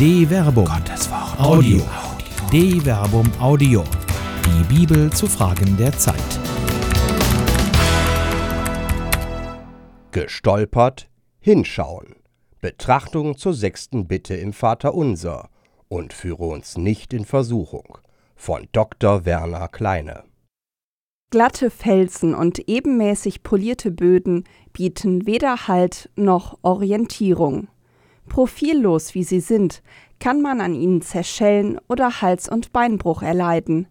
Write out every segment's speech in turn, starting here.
De Verbum. Gottes Wort. Audio. De Verbum Audio. Die Bibel zu Fragen der Zeit. Gestolpert, hinschauen. Betrachtung zur sechsten Bitte im Vaterunser und führe uns nicht in Versuchung. Von Dr. Werner Kleine. Glatte Felsen und ebenmäßig polierte Böden bieten weder Halt noch Orientierung. Profillos wie sie sind, kann man an ihnen zerschellen oder Hals- und Beinbruch erleiden.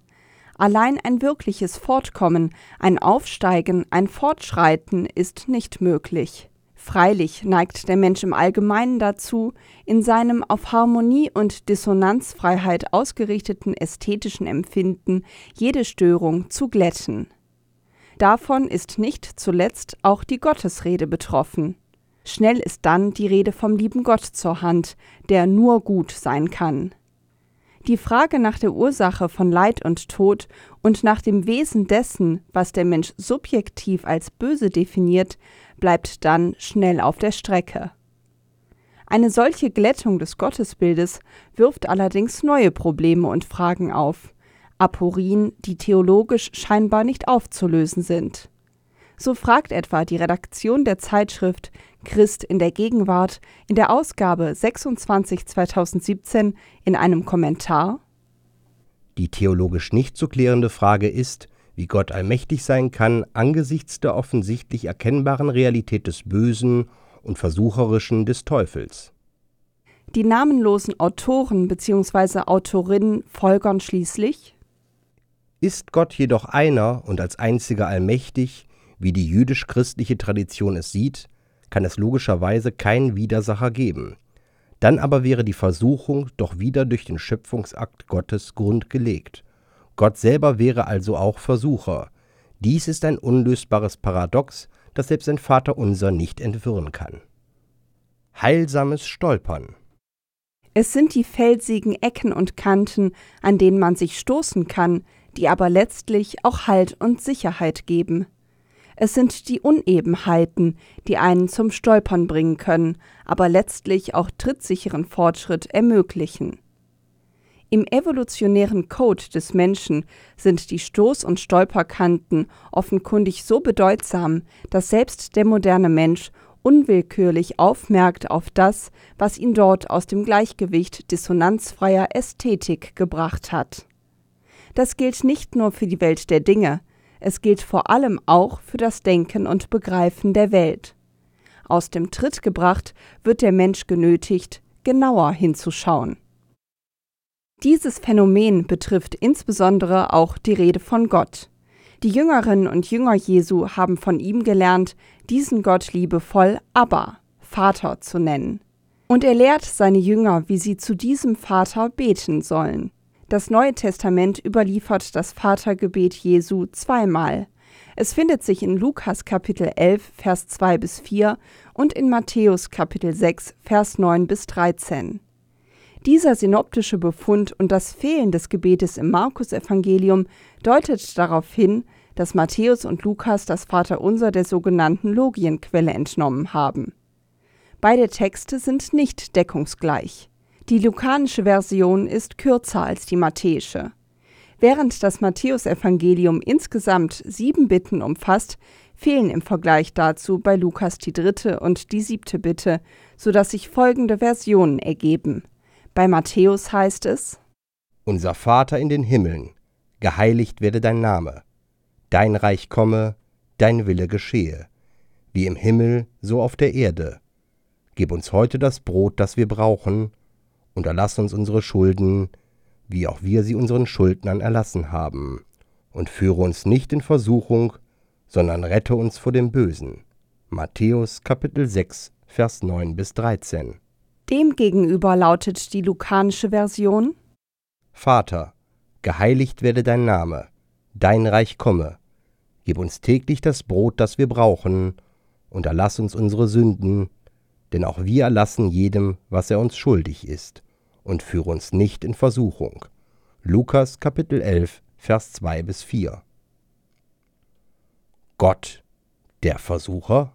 Allein ein wirkliches Fortkommen, ein Aufsteigen, ein Fortschreiten ist nicht möglich. Freilich neigt der Mensch im Allgemeinen dazu, in seinem auf Harmonie und Dissonanzfreiheit ausgerichteten ästhetischen Empfinden jede Störung zu glätten. Davon ist nicht zuletzt auch die Gottesrede betroffen. Schnell ist dann die Rede vom lieben Gott zur Hand, der nur gut sein kann. Die Frage nach der Ursache von Leid und Tod und nach dem Wesen dessen, was der Mensch subjektiv als böse definiert, bleibt dann schnell auf der Strecke. Eine solche Glättung des Gottesbildes wirft allerdings neue Probleme und Fragen auf, Aporien, die theologisch scheinbar nicht aufzulösen sind. So fragt etwa die Redaktion der Zeitschrift Christ in der Gegenwart in der Ausgabe 26 2017 in einem Kommentar Die theologisch nicht zu klärende Frage ist, wie Gott allmächtig sein kann angesichts der offensichtlich erkennbaren Realität des Bösen und Versucherischen des Teufels. Die namenlosen Autoren bzw. Autorinnen folgern schließlich Ist Gott jedoch einer und als einziger allmächtig, wie die jüdisch-christliche Tradition es sieht, kann es logischerweise keinen Widersacher geben. Dann aber wäre die Versuchung doch wieder durch den Schöpfungsakt Gottes grundgelegt. Gott selber wäre also auch Versucher. Dies ist ein unlösbares Paradox, das selbst ein Vaterunser nicht entwirren kann. Heilsames Stolpern. Es sind die felsigen Ecken und Kanten, an denen man sich stoßen kann, die aber letztlich auch Halt und Sicherheit geben. Es sind die Unebenheiten, die einen zum Stolpern bringen können, aber letztlich auch trittsicheren Fortschritt ermöglichen. Im evolutionären Code des Menschen sind die Stoß- und Stolperkanten offenkundig so bedeutsam, dass selbst der moderne Mensch unwillkürlich aufmerkt auf das, was ihn dort aus dem Gleichgewicht dissonanzfreier Ästhetik gebracht hat. Das gilt nicht nur für die Welt der Dinge, es gilt vor allem auch für das Denken und Begreifen der Welt. Aus dem Tritt gebracht wird der Mensch genötigt, genauer hinzuschauen. Dieses Phänomen betrifft insbesondere auch die Rede von Gott. Die Jüngerinnen und Jünger Jesu haben von ihm gelernt, diesen Gott liebevoll Abba, Vater zu nennen. Und er lehrt seine Jünger, wie sie zu diesem Vater beten sollen. Das Neue Testament überliefert das Vatergebet Jesu zweimal. Es findet sich in Lukas Kapitel 11, Vers 2 bis 4 und in Matthäus Kapitel 6, Vers 9 bis 13. Dieser synoptische Befund und das Fehlen des Gebetes im Markus-Evangelium deutet darauf hin, dass Matthäus und Lukas das Vaterunser der sogenannten Logienquelle entnommen haben. Beide Texte sind nicht deckungsgleich. Die lukanische Version ist kürzer als die matthäische. Während das Matthäusevangelium insgesamt sieben Bitten umfasst, fehlen im Vergleich dazu bei Lukas die dritte und die siebte Bitte, sodass sich folgende Versionen ergeben. Bei Matthäus heißt es Unser Vater in den Himmeln, geheiligt werde dein Name, dein Reich komme, dein Wille geschehe, wie im Himmel, so auf der Erde. Gib uns heute das Brot, das wir brauchen, und erlass uns unsere Schulden, wie auch wir sie unseren Schuldnern erlassen haben. Und führe uns nicht in Versuchung, sondern rette uns vor dem Bösen. Matthäus Kapitel 6, Vers 9 bis 13. Demgegenüber lautet die lukanische Version Vater, geheiligt werde dein Name, dein Reich komme. Gib uns täglich das Brot, das wir brauchen, und erlass uns unsere Sünden, denn auch wir erlassen jedem, was er uns schuldig ist, und führe uns nicht in Versuchung. Lukas Kapitel 11, Vers 2 bis 4. Gott, der Versucher?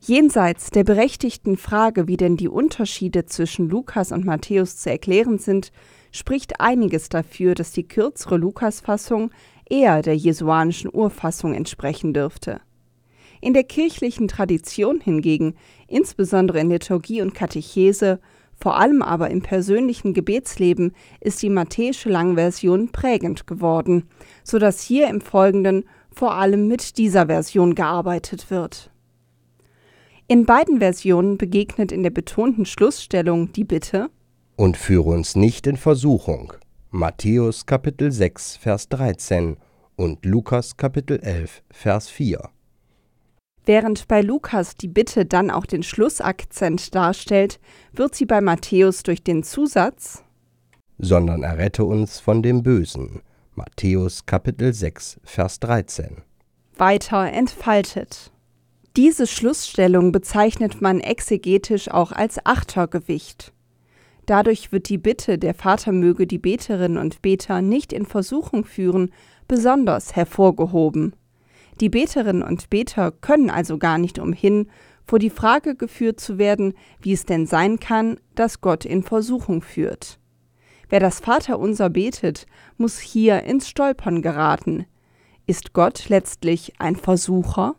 Jenseits der berechtigten Frage, wie denn die Unterschiede zwischen Lukas und Matthäus zu erklären sind, spricht einiges dafür, dass die kürzere Lukas-Fassung eher der jesuanischen Urfassung entsprechen dürfte. In der kirchlichen Tradition hingegen, insbesondere in Liturgie und Katechese, vor allem aber im persönlichen Gebetsleben, ist die matthäische Langversion prägend geworden, so dass hier im Folgenden vor allem mit dieser Version gearbeitet wird. In beiden Versionen begegnet in der betonten Schlussstellung die Bitte Und führe uns nicht in Versuchung. Matthäus Kapitel 6, Vers 13 und Lukas Kapitel 11, Vers 4. Während bei Lukas die Bitte dann auch den Schlussakzent darstellt, wird sie bei Matthäus durch den Zusatz Sondern errette uns von dem Bösen. Matthäus Kapitel 6, Vers 13. weiter entfaltet. Diese Schlussstellung bezeichnet man exegetisch auch als Achtergewicht. Dadurch wird die Bitte, der Vater möge die Beterinnen und Beter nicht in Versuchung führen, besonders hervorgehoben. Die Beterinnen und Beter können also gar nicht umhin, vor die Frage geführt zu werden, wie es denn sein kann, dass Gott in Versuchung führt. Wer das Vaterunser betet, muss hier ins Stolpern geraten. Ist Gott letztlich ein Versucher?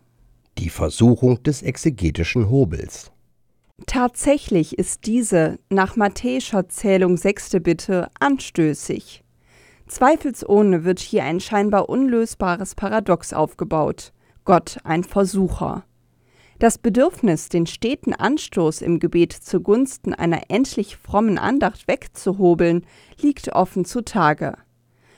Die Versuchung des exegetischen Hobels. Tatsächlich ist diese nach matthäischer Zählung sechste Bitte anstößig. Zweifelsohne wird hier ein scheinbar unlösbares Paradox aufgebaut. Gott ein Versucher. Das Bedürfnis, den steten Anstoß im Gebet zugunsten einer endlich frommen Andacht wegzuhobeln, liegt offen zutage.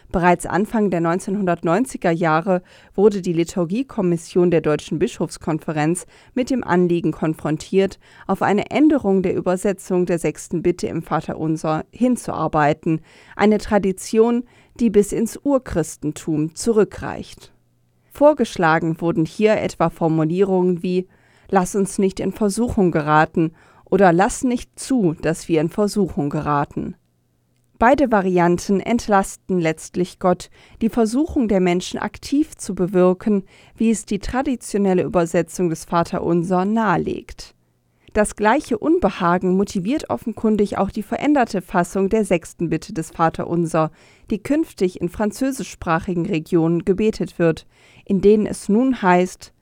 Bereits Anfang der 1990er Jahre wurde die Liturgiekommission der Deutschen Bischofskonferenz mit dem Anliegen konfrontiert, auf eine Änderung der Übersetzung der sechsten Bitte im Vaterunser hinzuarbeiten, eine Tradition, die bis ins Urchristentum zurückreicht. Vorgeschlagen wurden hier etwa Formulierungen wie Lass uns nicht in Versuchung geraten oder Lass nicht zu, dass wir in Versuchung geraten. Beide Varianten entlasten letztlich Gott, die Versuchung der Menschen aktiv zu bewirken, wie es die traditionelle Übersetzung des Vaterunser nahelegt. Das gleiche Unbehagen motiviert offenkundig auch die veränderte Fassung der sechsten Bitte des Vaterunser, die künftig in französischsprachigen Regionen gebetet wird, in denen es nun heißt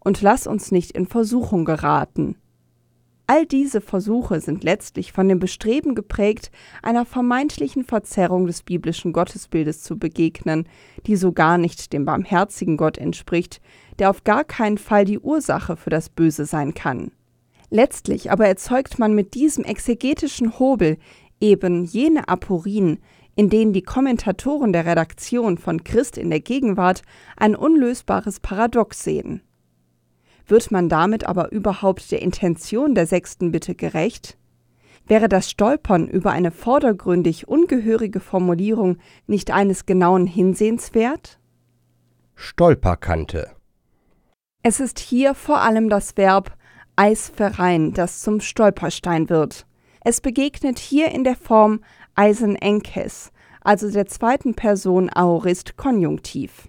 Und lass uns nicht in Versuchung geraten. All diese Versuche sind letztlich von dem Bestreben geprägt, einer vermeintlichen Verzerrung des biblischen Gottesbildes zu begegnen, die so gar nicht dem barmherzigen Gott entspricht, der auf gar keinen Fall die Ursache für das Böse sein kann. Letztlich aber erzeugt man mit diesem exegetischen Hobel eben jene Aporien, in denen die Kommentatoren der Redaktion von Christ in der Gegenwart ein unlösbares Paradox sehen. Wird man damit aber überhaupt der Intention der sechsten Bitte gerecht? Wäre das Stolpern über eine vordergründig ungehörige Formulierung nicht eines genauen Hinsehens wert? Stolperkante. Es ist hier vor allem das Verb eisverein, das zum Stolperstein wird. Es begegnet hier in der Form Eisenenkes, also der zweiten Person Aorist Konjunktiv.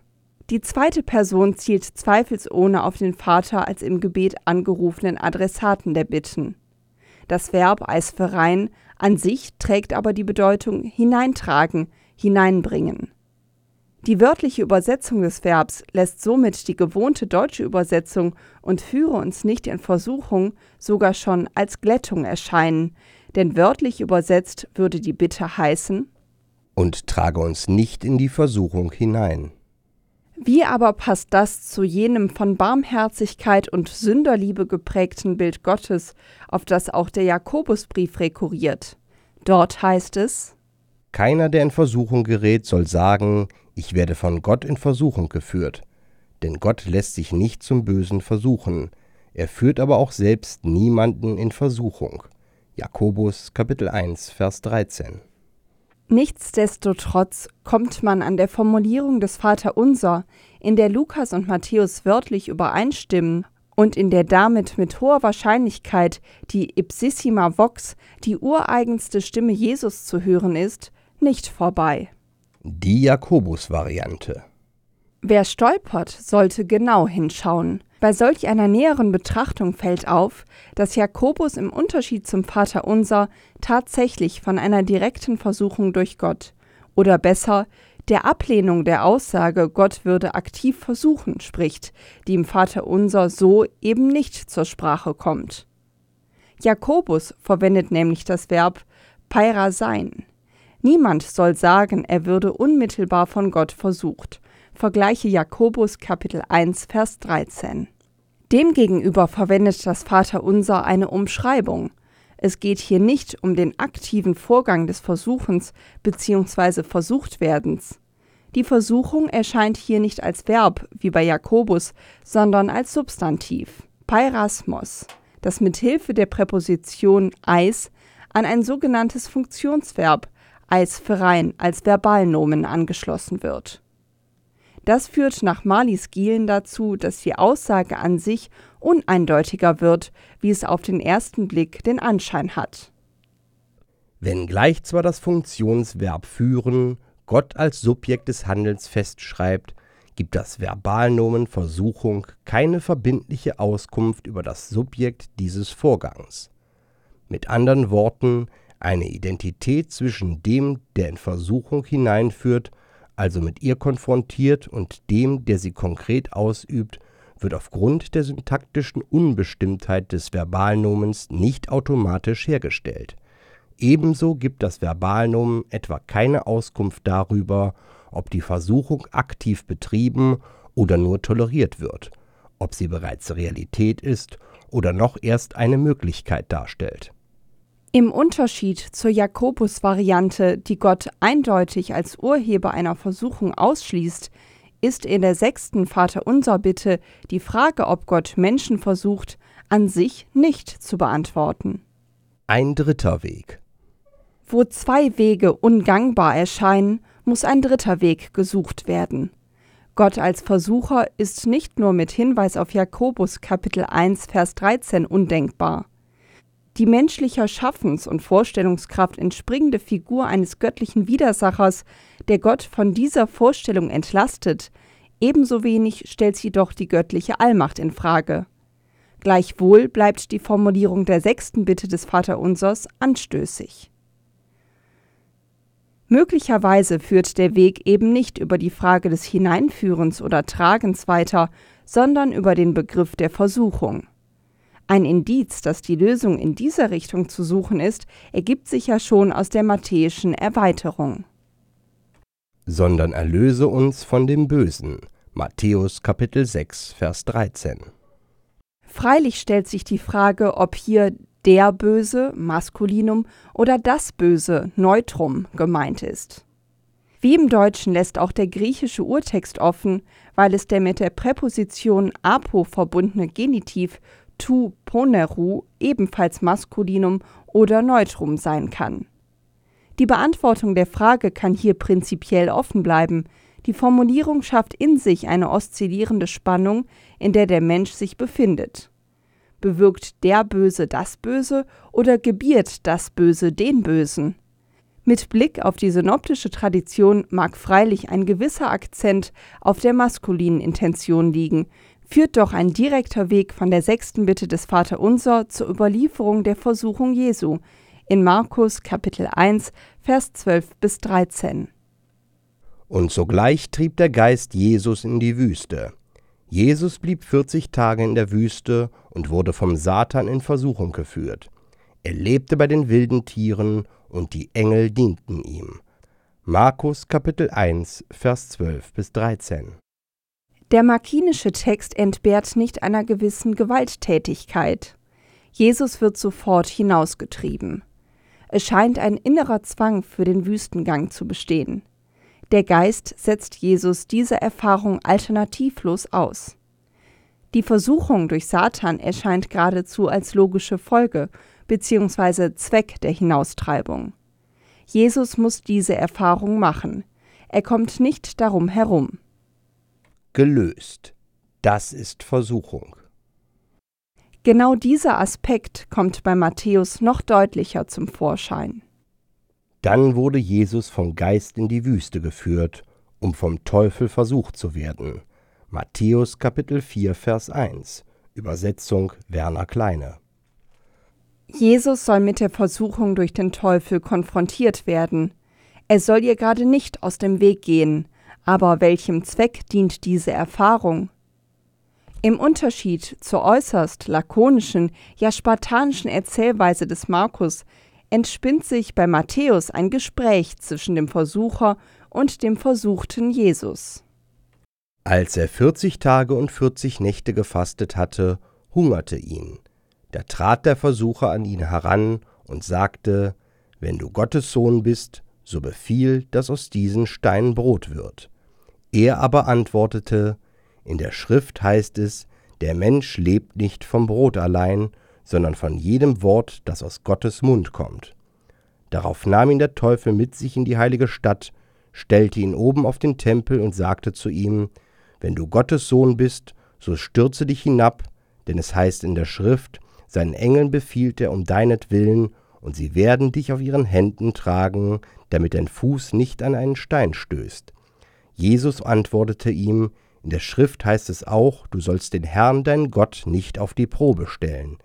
Die zweite Person zielt zweifelsohne auf den Vater als im Gebet angerufenen Adressaten der Bitten. Das Verb eisverein an sich trägt aber die Bedeutung hineintragen, hineinbringen. Die wörtliche Übersetzung des Verbs lässt somit die gewohnte deutsche Übersetzung und führe uns nicht in Versuchung sogar schon als Glättung erscheinen, denn wörtlich übersetzt würde die Bitte heißen Und trage uns nicht in die Versuchung hinein. Wie aber passt das zu jenem von Barmherzigkeit und Sünderliebe geprägten Bild Gottes, auf das auch der Jakobusbrief rekurriert? Dort heißt es Keiner, der in Versuchung gerät, soll sagen, ich werde von Gott in Versuchung geführt. Denn Gott lässt sich nicht zum Bösen versuchen. Er führt aber auch selbst niemanden in Versuchung. Jakobus Kapitel 1, Vers 13. Nichtsdestotrotz kommt man an der Formulierung des Vaterunser, in der Lukas und Matthäus wörtlich übereinstimmen und in der damit mit hoher Wahrscheinlichkeit die ipsissima vox, die ureigenste Stimme Jesus zu hören ist, nicht vorbei. Die Jakobus-Variante. Wer stolpert, sollte genau hinschauen. Bei solch einer näheren Betrachtung fällt auf, dass Jakobus im Unterschied zum Vater Unser tatsächlich von einer direkten Versuchung durch Gott oder besser der Ablehnung der Aussage, Gott würde aktiv versuchen, spricht, die im Vater Unser so eben nicht zur Sprache kommt. Jakobus verwendet nämlich das Verb Peira sein. Niemand soll sagen, er würde unmittelbar von Gott versucht. Vergleiche Jakobus Kapitel 1 Vers 13. Demgegenüber verwendet das Vaterunser eine Umschreibung. Es geht hier nicht um den aktiven Vorgang des Versuchens bzw. Versuchtwerdens. Die Versuchung erscheint hier nicht als Verb wie bei Jakobus, sondern als Substantiv. Peirasmos, das mit Hilfe der Präposition eis an ein sogenanntes Funktionsverb eisferein als Verbalnomen angeschlossen wird. Das führt nach Marlies Gielen dazu, dass die Aussage an sich uneindeutiger wird, wie es auf den ersten Blick den Anschein hat. Wenngleich zwar das Funktionsverb führen Gott als Subjekt des Handelns festschreibt, gibt das Verbalnomen Versuchung keine verbindliche Auskunft über das Subjekt dieses Vorgangs. Mit anderen Worten, eine Identität zwischen dem, der in Versuchung hineinführt, also mit ihr konfrontiert, und dem, der sie konkret ausübt, wird aufgrund der syntaktischen Unbestimmtheit des Verbalnomens nicht automatisch hergestellt. Ebenso gibt das Verbalnomen etwa keine Auskunft darüber, ob die Versuchung aktiv betrieben oder nur toleriert wird, ob sie bereits Realität ist oder noch erst eine Möglichkeit darstellt. Im Unterschied zur Jakobus-Variante, die Gott eindeutig als Urheber einer Versuchung ausschließt, ist in der sechsten Vaterunser-Bitte die Frage, ob Gott Menschen versucht, an sich nicht zu beantworten. Ein dritter Weg. Wo zwei Wege ungangbar erscheinen, muss ein dritter Weg gesucht werden. Gott als Versucher ist nicht nur mit Hinweis auf Jakobus Kapitel 1 Vers 13 undenkbar die menschlicher Schaffens- und Vorstellungskraft entspringende Figur eines göttlichen Widersachers, der Gott von dieser Vorstellung entlastet, ebenso wenig stellt sie doch die göttliche Allmacht in Frage. Gleichwohl bleibt die Formulierung der sechsten Bitte des Vaterunsers anstößig. Möglicherweise führt der Weg eben nicht über die Frage des Hineinführens oder Tragens weiter, sondern über den Begriff der Versuchung. Ein Indiz, dass die Lösung in dieser Richtung zu suchen ist, ergibt sich ja schon aus der matthäischen Erweiterung. Sondern erlöse uns von dem Bösen. Matthäus Kapitel 6, Vers 13. Freilich stellt sich die Frage, ob hier der Böse, Maskulinum, oder das Böse, Neutrum, gemeint ist. Wie im Deutschen lässt auch der griechische Urtext offen, weil es der mit der Präposition apo verbundene Genitiv tu poneru ebenfalls Maskulinum oder Neutrum sein kann. Die Beantwortung der Frage kann hier prinzipiell offen bleiben. Die Formulierung schafft in sich eine oszillierende Spannung, in der der Mensch sich befindet. Bewirkt der Böse das Böse oder gebiert das Böse den Bösen? Mit Blick auf die synoptische Tradition mag freilich ein gewisser Akzent auf der maskulinen Intention liegen, führt doch ein direkter Weg von der sechsten Bitte des Vaterunser zur Überlieferung der Versuchung Jesu in Markus Kapitel 1, Vers 12 bis 13. Und sogleich trieb der Geist Jesus in die Wüste. Jesus blieb 40 Tage in der Wüste und wurde vom Satan in Versuchung geführt. Er lebte bei den wilden Tieren und die Engel dienten ihm. Markus Kapitel 1, Vers 12 bis 13. Der markinische Text entbehrt nicht einer gewissen Gewalttätigkeit. Jesus wird sofort hinausgetrieben. Es scheint ein innerer Zwang für den Wüstengang zu bestehen. Der Geist setzt Jesus diese Erfahrung alternativlos aus. Die Versuchung durch Satan erscheint geradezu als logische Folge bzw. Zweck der Hinaustreibung. Jesus muss diese Erfahrung machen. Er kommt nicht darum herum gelöst. Das ist Versuchung. Genau dieser Aspekt kommt bei Matthäus noch deutlicher zum Vorschein. Dann wurde Jesus vom Geist in die Wüste geführt, um vom Teufel versucht zu werden. Matthäus Kapitel 4 Vers 1 Übersetzung Werner Kleine Jesus soll mit der Versuchung durch den Teufel konfrontiert werden. Er soll ihr gerade nicht aus dem Weg gehen, aber welchem Zweck dient diese Erfahrung? Im Unterschied zur äußerst lakonischen, ja spartanischen Erzählweise des Markus entspinnt sich bei Matthäus ein Gespräch zwischen dem Versucher und dem versuchten Jesus. Als er vierzig Tage und vierzig Nächte gefastet hatte, hungerte ihn. Da trat der Versucher an ihn heran und sagte, Wenn du Gottes Sohn bist, so befiehl, dass aus diesen Steinen Brot wird. Er aber antwortete, In der Schrift heißt es, der Mensch lebt nicht vom Brot allein, sondern von jedem Wort, das aus Gottes Mund kommt. Darauf nahm ihn der Teufel mit sich in die heilige Stadt, stellte ihn oben auf den Tempel und sagte zu ihm, Wenn du Gottes Sohn bist, so stürze dich hinab, denn es heißt in der Schrift, seinen Engeln befiehlt er um deinetwillen, und sie werden dich auf ihren Händen tragen, damit dein Fuß nicht an einen Stein stößt. Jesus antwortete ihm, in der Schrift heißt es auch, du sollst den Herrn dein Gott nicht auf die Probe stellen.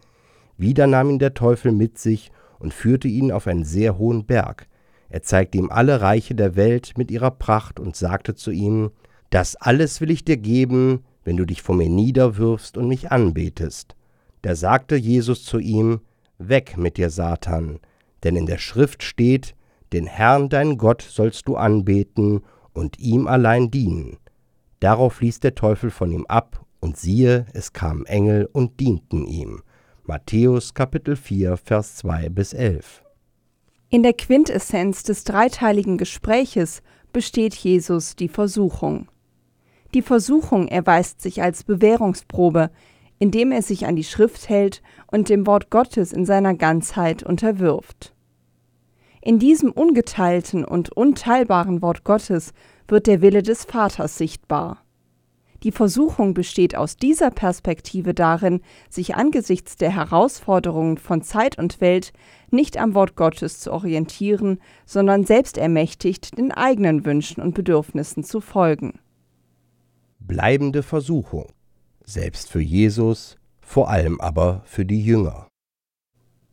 Wieder nahm ihn der Teufel mit sich und führte ihn auf einen sehr hohen Berg. Er zeigte ihm alle Reiche der Welt mit ihrer Pracht und sagte zu ihm, Das alles will ich dir geben, wenn du dich vor mir niederwirfst und mich anbetest. Da sagte Jesus zu ihm, Weg mit dir, Satan, denn in der Schrift steht, den Herrn dein Gott sollst du anbeten und ihm allein dienen. Darauf ließ der Teufel von ihm ab, und siehe, es kamen Engel und dienten ihm. Matthäus Kapitel 4, Vers 2 bis 11. In der Quintessenz des dreiteiligen Gespräches besteht Jesus die Versuchung. Die Versuchung erweist sich als Bewährungsprobe, indem er sich an die Schrift hält und dem Wort Gottes in seiner Ganzheit unterwirft. In diesem ungeteilten und unteilbaren Wort Gottes wird der Wille des Vaters sichtbar. Die Versuchung besteht aus dieser Perspektive darin, sich angesichts der Herausforderungen von Zeit und Welt nicht am Wort Gottes zu orientieren, sondern selbstermächtigt den eigenen Wünschen und Bedürfnissen zu folgen. Bleibende Versuchung selbst für Jesus, vor allem aber für die Jünger.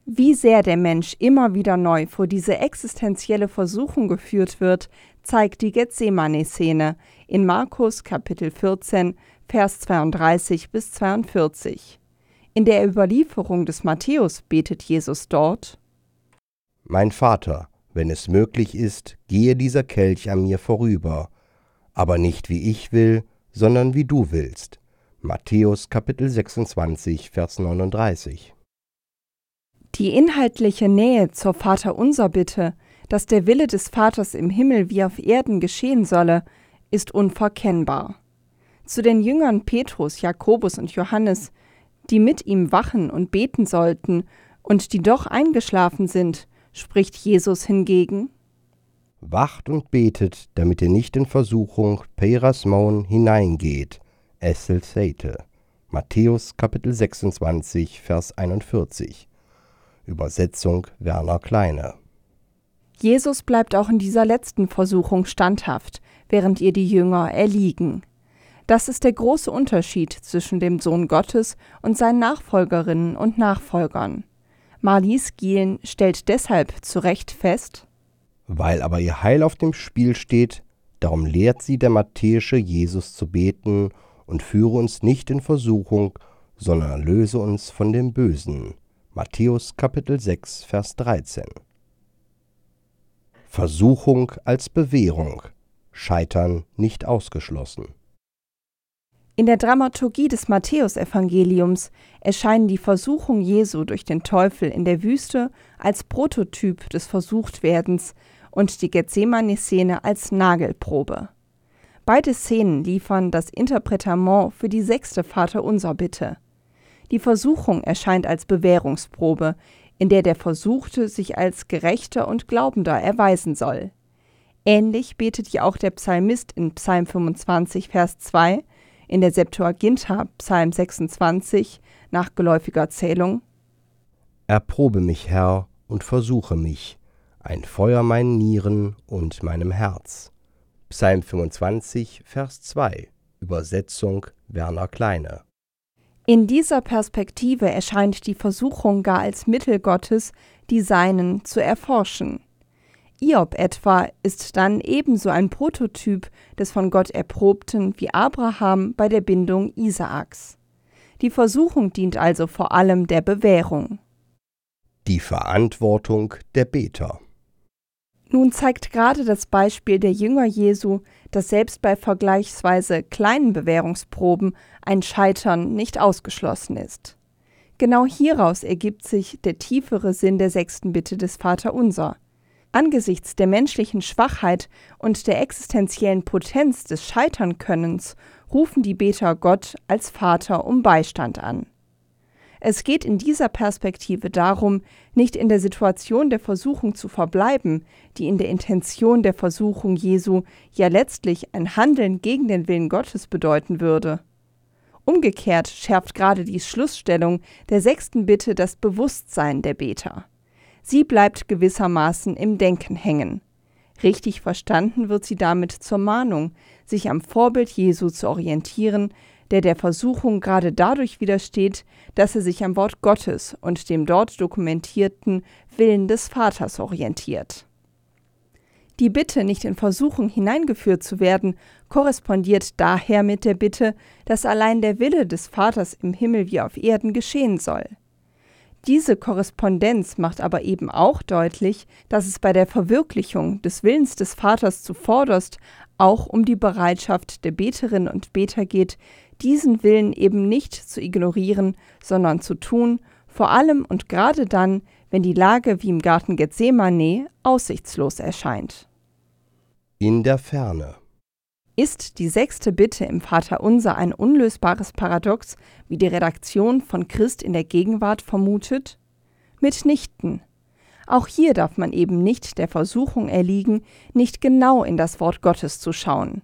Wie sehr der Mensch immer wieder neu vor diese existenzielle Versuchung geführt wird, zeigt die Gethsemane-Szene in Markus Kapitel 14, Vers 32 bis 42. In der Überlieferung des Matthäus betet Jesus dort: Mein Vater, wenn es möglich ist, gehe dieser Kelch an mir vorüber, aber nicht wie ich will, sondern wie du willst. Matthäus Kapitel 26, Vers 39. Die inhaltliche Nähe zur Vaterunser Bitte, dass der Wille des Vaters im Himmel wie auf Erden geschehen solle, ist unverkennbar. Zu den Jüngern Petrus, Jakobus und Johannes, die mit ihm wachen und beten sollten und die doch eingeschlafen sind, spricht Jesus hingegen Wacht und betet, damit ihr nicht in Versuchung Perasmon hineingeht, Essel Seite. Matthäus Kapitel 26, Vers 41. Übersetzung Werner Kleine. Jesus bleibt auch in dieser letzten Versuchung standhaft, während ihr die Jünger erliegen. Das ist der große Unterschied zwischen dem Sohn Gottes und seinen Nachfolgerinnen und Nachfolgern. Marlies Gielen stellt deshalb zu Recht fest, weil aber ihr Heil auf dem Spiel steht, darum lehrt sie der matthäische Jesus zu beten und führe uns nicht in Versuchung, sondern erlöse uns von dem Bösen. Matthäus Kapitel 6, Vers 13. Versuchung als Bewährung. Scheitern nicht ausgeschlossen. In der Dramaturgie des Matthäusevangeliums erscheinen die Versuchung Jesu durch den Teufel in der Wüste als Prototyp des Versuchtwerdens und die Gethsemane-Szene als Nagelprobe. Beide Szenen liefern das Interpretement für die sechste Vaterunser-Bitte. Die Versuchung erscheint als Bewährungsprobe, in der der Versuchte sich als Gerechter und Glaubender erweisen soll. Ähnlich betet ja auch der Psalmist in Psalm 25, Vers 2, in der Septuaginta Psalm 26 nach geläufiger Zählung. Erprobe mich, Herr, und versuche mich, ein Feuer meinen Nieren und meinem Herz. Psalm 25, Vers 2, Übersetzung Werner Kleine. In dieser Perspektive erscheint die Versuchung gar als Mittel Gottes, die Seinen zu erforschen. Iob etwa ist dann ebenso ein Prototyp des von Gott Erprobten wie Abraham bei der Bindung Isaaks. Die Versuchung dient also vor allem der Bewährung. Die Verantwortung der Beter. Nun zeigt gerade das Beispiel der Jünger Jesu, dass selbst bei vergleichsweise kleinen Bewährungsproben ein Scheitern nicht ausgeschlossen ist. Genau hieraus ergibt sich der tiefere Sinn der sechsten Bitte des Vaterunser. Angesichts der menschlichen Schwachheit und der existenziellen Potenz des Scheiternkönnens rufen die Beter Gott als Vater um Beistand an. Es geht in dieser Perspektive darum, nicht in der Situation der Versuchung zu verbleiben, die in der Intention der Versuchung Jesu ja letztlich ein Handeln gegen den Willen Gottes bedeuten würde. Umgekehrt schärft gerade die Schlussstellung der sechsten Bitte das Bewusstsein der Beter. Sie bleibt gewissermaßen im Denken hängen. Richtig verstanden wird sie damit zur Mahnung, sich am Vorbild Jesu zu orientieren, der der Versuchung gerade dadurch widersteht, dass er sich am Wort Gottes und dem dort dokumentierten Willen des Vaters orientiert. Die Bitte, nicht in Versuchung hineingeführt zu werden, korrespondiert daher mit der Bitte, dass allein der Wille des Vaters im Himmel wie auf Erden geschehen soll. Diese Korrespondenz macht aber eben auch deutlich, dass es bei der Verwirklichung des Willens des Vaters zuvorderst auch um die Bereitschaft der Beterinnen und Beter geht, diesen Willen eben nicht zu ignorieren, sondern zu tun, vor allem und gerade dann, wenn die Lage wie im Garten Gethsemane aussichtslos erscheint. In der Ferne. Ist die sechste Bitte im Vaterunser ein unlösbares Paradox, wie die Redaktion von Christ in der Gegenwart vermutet? Mitnichten. Auch hier darf man eben nicht der Versuchung erliegen, nicht genau in das Wort Gottes zu schauen.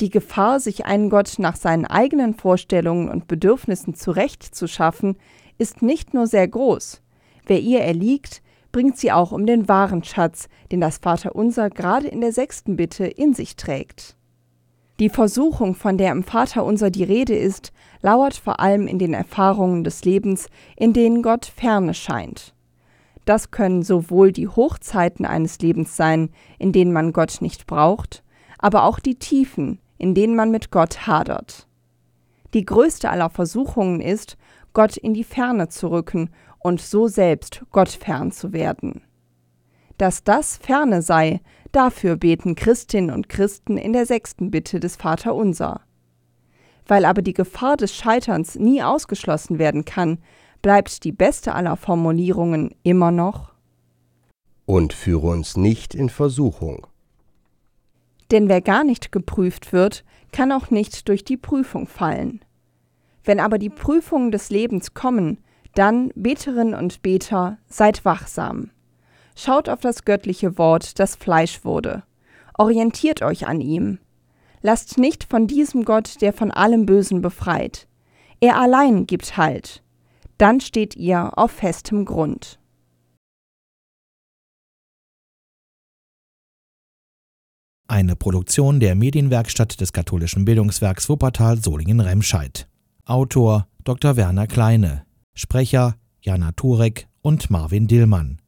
Die Gefahr, sich einen Gott nach seinen eigenen Vorstellungen und Bedürfnissen zurechtzuschaffen, ist nicht nur sehr groß. Wer ihr erliegt, bringt sie auch um den wahren Schatz, den das Vaterunser gerade in der sechsten Bitte in sich trägt. Die Versuchung, von der im Vaterunser die Rede ist, lauert vor allem in den Erfahrungen des Lebens, in denen Gott ferne scheint. Das können sowohl die Hochzeiten eines Lebens sein, in denen man Gott nicht braucht, aber auch die Tiefen, in denen man mit Gott hadert. Die größte aller Versuchungen ist, Gott in die Ferne zu rücken und so selbst Gott fern zu werden. Dass das Ferne sei, dafür beten Christinnen und Christen in der sechsten Bitte des Vaterunser. Weil aber die Gefahr des Scheiterns nie ausgeschlossen werden kann, bleibt die beste aller Formulierungen immer noch Und führe uns nicht in Versuchung, denn wer gar nicht geprüft wird, kann auch nicht durch die Prüfung fallen. Wenn aber die Prüfungen des Lebens kommen, dann, Beterinnen und Beter, seid wachsam. Schaut auf das göttliche Wort, das Fleisch wurde. Orientiert euch an ihm. Lasst nicht von diesem Gott, der von allem Bösen befreit. Er allein gibt Halt. Dann steht ihr auf festem Grund. Eine Produktion der Medienwerkstatt des katholischen Bildungswerks Wuppertal Solingen-Remscheid. Autor Dr. Werner Kleine. Sprecher Jana Turek und Marvin Dillmann.